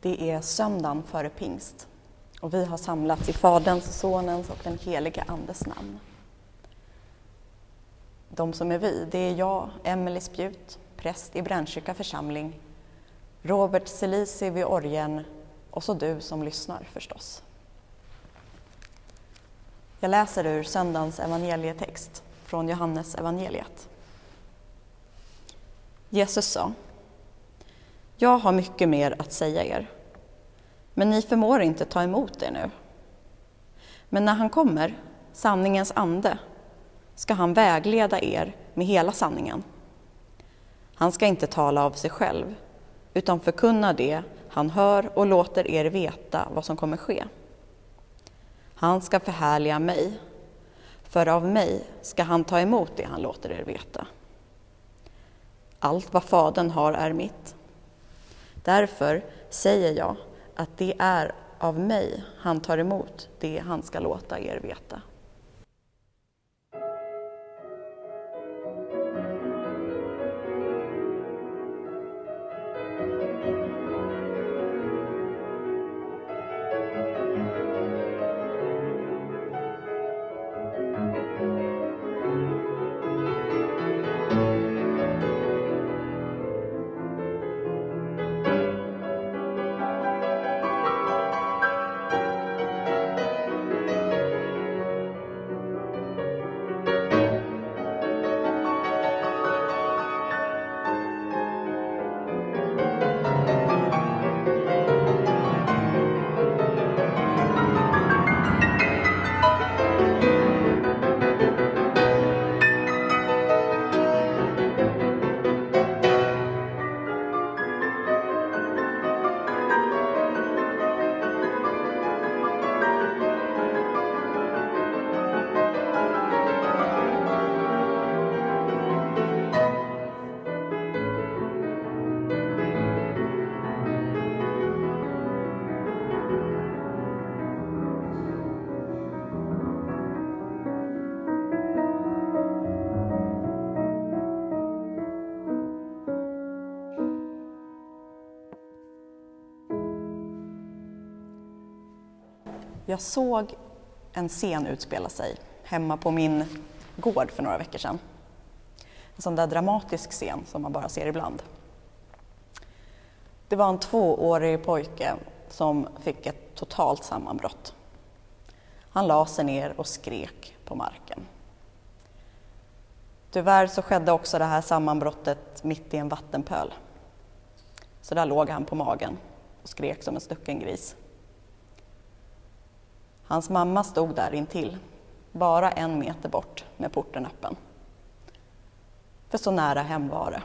Det är söndagen före pingst och vi har samlats i Faderns, Sonens och den helige Andes namn. De som är vi, det är jag, Emelie Spjut, präst i Brännkyrka församling, Robert Selisi vid orgen och så du som lyssnar förstås. Jag läser ur söndagens evangelietext från Johannes evangeliet. Jesus sa jag har mycket mer att säga er, men ni förmår inte ta emot det nu. Men när han kommer, sanningens ande, ska han vägleda er med hela sanningen. Han ska inte tala av sig själv, utan förkunna det han hör och låter er veta vad som kommer ske. Han ska förhärliga mig, för av mig ska han ta emot det han låter er veta. Allt vad Fadern har är mitt. Därför säger jag att det är av mig han tar emot det han ska låta er veta. Jag såg en scen utspela sig hemma på min gård för några veckor sedan. En sån där dramatisk scen som man bara ser ibland. Det var en tvåårig pojke som fick ett totalt sammanbrott. Han la sig ner och skrek på marken. Tyvärr så skedde också det här sammanbrottet mitt i en vattenpöl. Så där låg han på magen och skrek som en stucken gris. Hans mamma stod där intill, bara en meter bort med porten öppen. För så nära hem var det.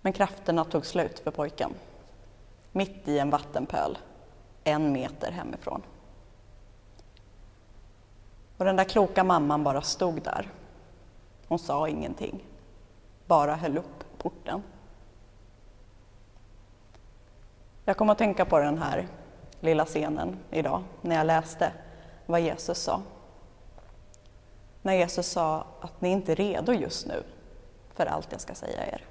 Men krafterna tog slut för pojken. Mitt i en vattenpöl, en meter hemifrån. Och den där kloka mamman bara stod där. Hon sa ingenting, bara höll upp porten. Jag kom att tänka på den här lilla scenen idag när jag läste vad Jesus sa. När Jesus sa att ni inte är redo just nu för allt jag ska säga er.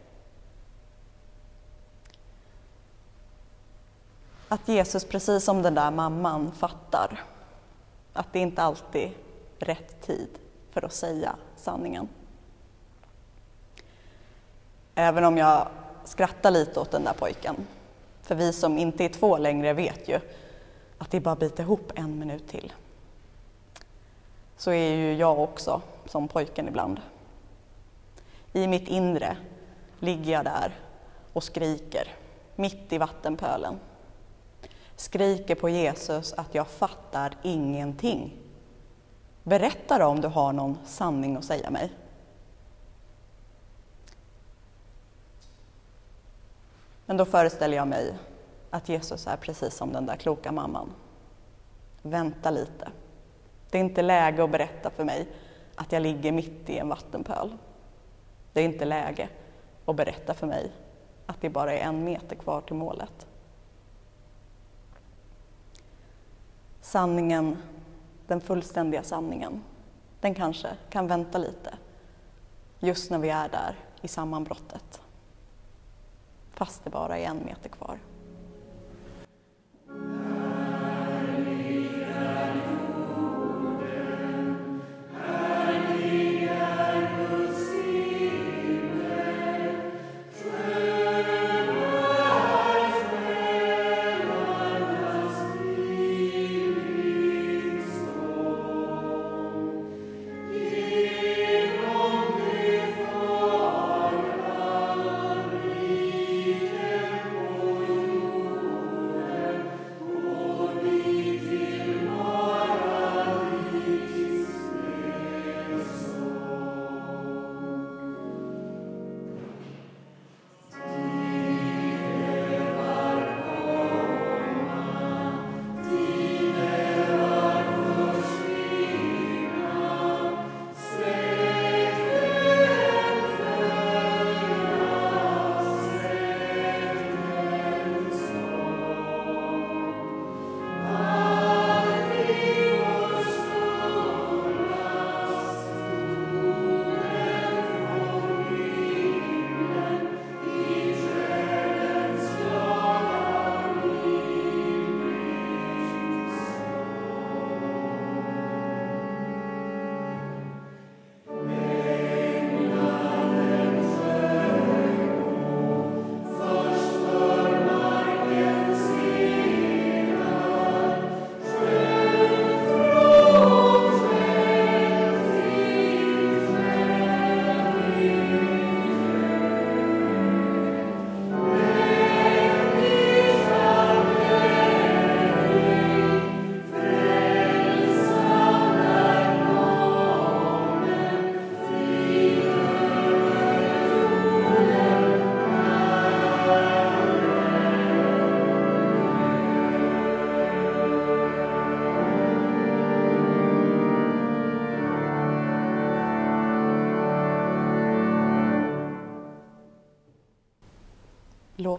Att Jesus, precis som den där mamman, fattar att det inte alltid är rätt tid för att säga sanningen. Även om jag skrattar lite åt den där pojken. För vi som inte är två längre vet ju att det bara biter ihop en minut till. Så är ju jag också som pojken ibland. I mitt inre ligger jag där och skriker, mitt i vattenpölen. Skriker på Jesus att jag fattar ingenting. Berätta då om du har någon sanning att säga mig. Men då föreställer jag mig att Jesus är precis som den där kloka mamman. Vänta lite. Det är inte läge att berätta för mig att jag ligger mitt i en vattenpöl. Det är inte läge att berätta för mig att det bara är en meter kvar till målet. Sanningen, den fullständiga sanningen, den kanske kan vänta lite just när vi är där i sammanbrottet. Fast det bara är en meter kvar.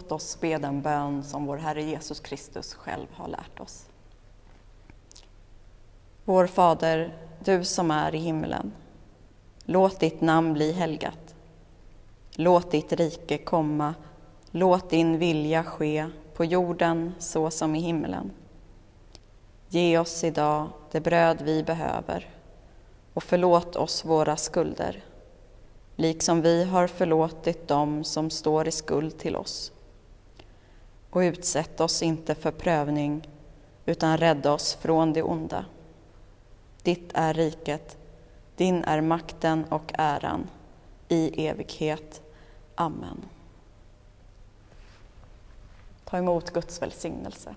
Låt oss be den bön som vår Herre Jesus Kristus själv har lärt oss. Vår Fader, du som är i himlen. Låt ditt namn bli helgat. Låt ditt rike komma. Låt din vilja ske på jorden så som i himlen. Ge oss idag det bröd vi behöver och förlåt oss våra skulder liksom vi har förlåtit dem som står i skuld till oss. Och utsätt oss inte för prövning, utan rädda oss från det onda. Ditt är riket, din är makten och äran i evighet. Amen. Ta emot Guds välsignelse.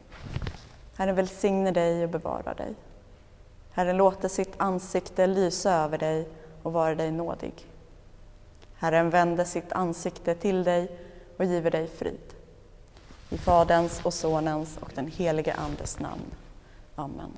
Herren välsigne dig och bevara dig. Herren låter sitt ansikte lysa över dig och vara dig nådig. Herren vänder sitt ansikte till dig och giver dig frid. I Faderns och Sonens och den helige Andes namn. Amen.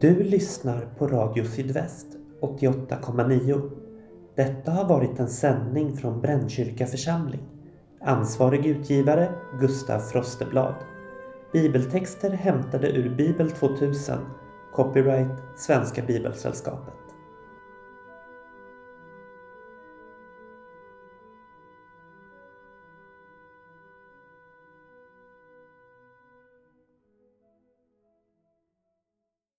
Du lyssnar på Radio Sydväst 88,9. Detta har varit en sändning från Brännkyrka församling. Ansvarig utgivare Gustaf Frosteblad. Bibeltexter hämtade ur Bibel 2000. Copyright Svenska Bibelsällskapet.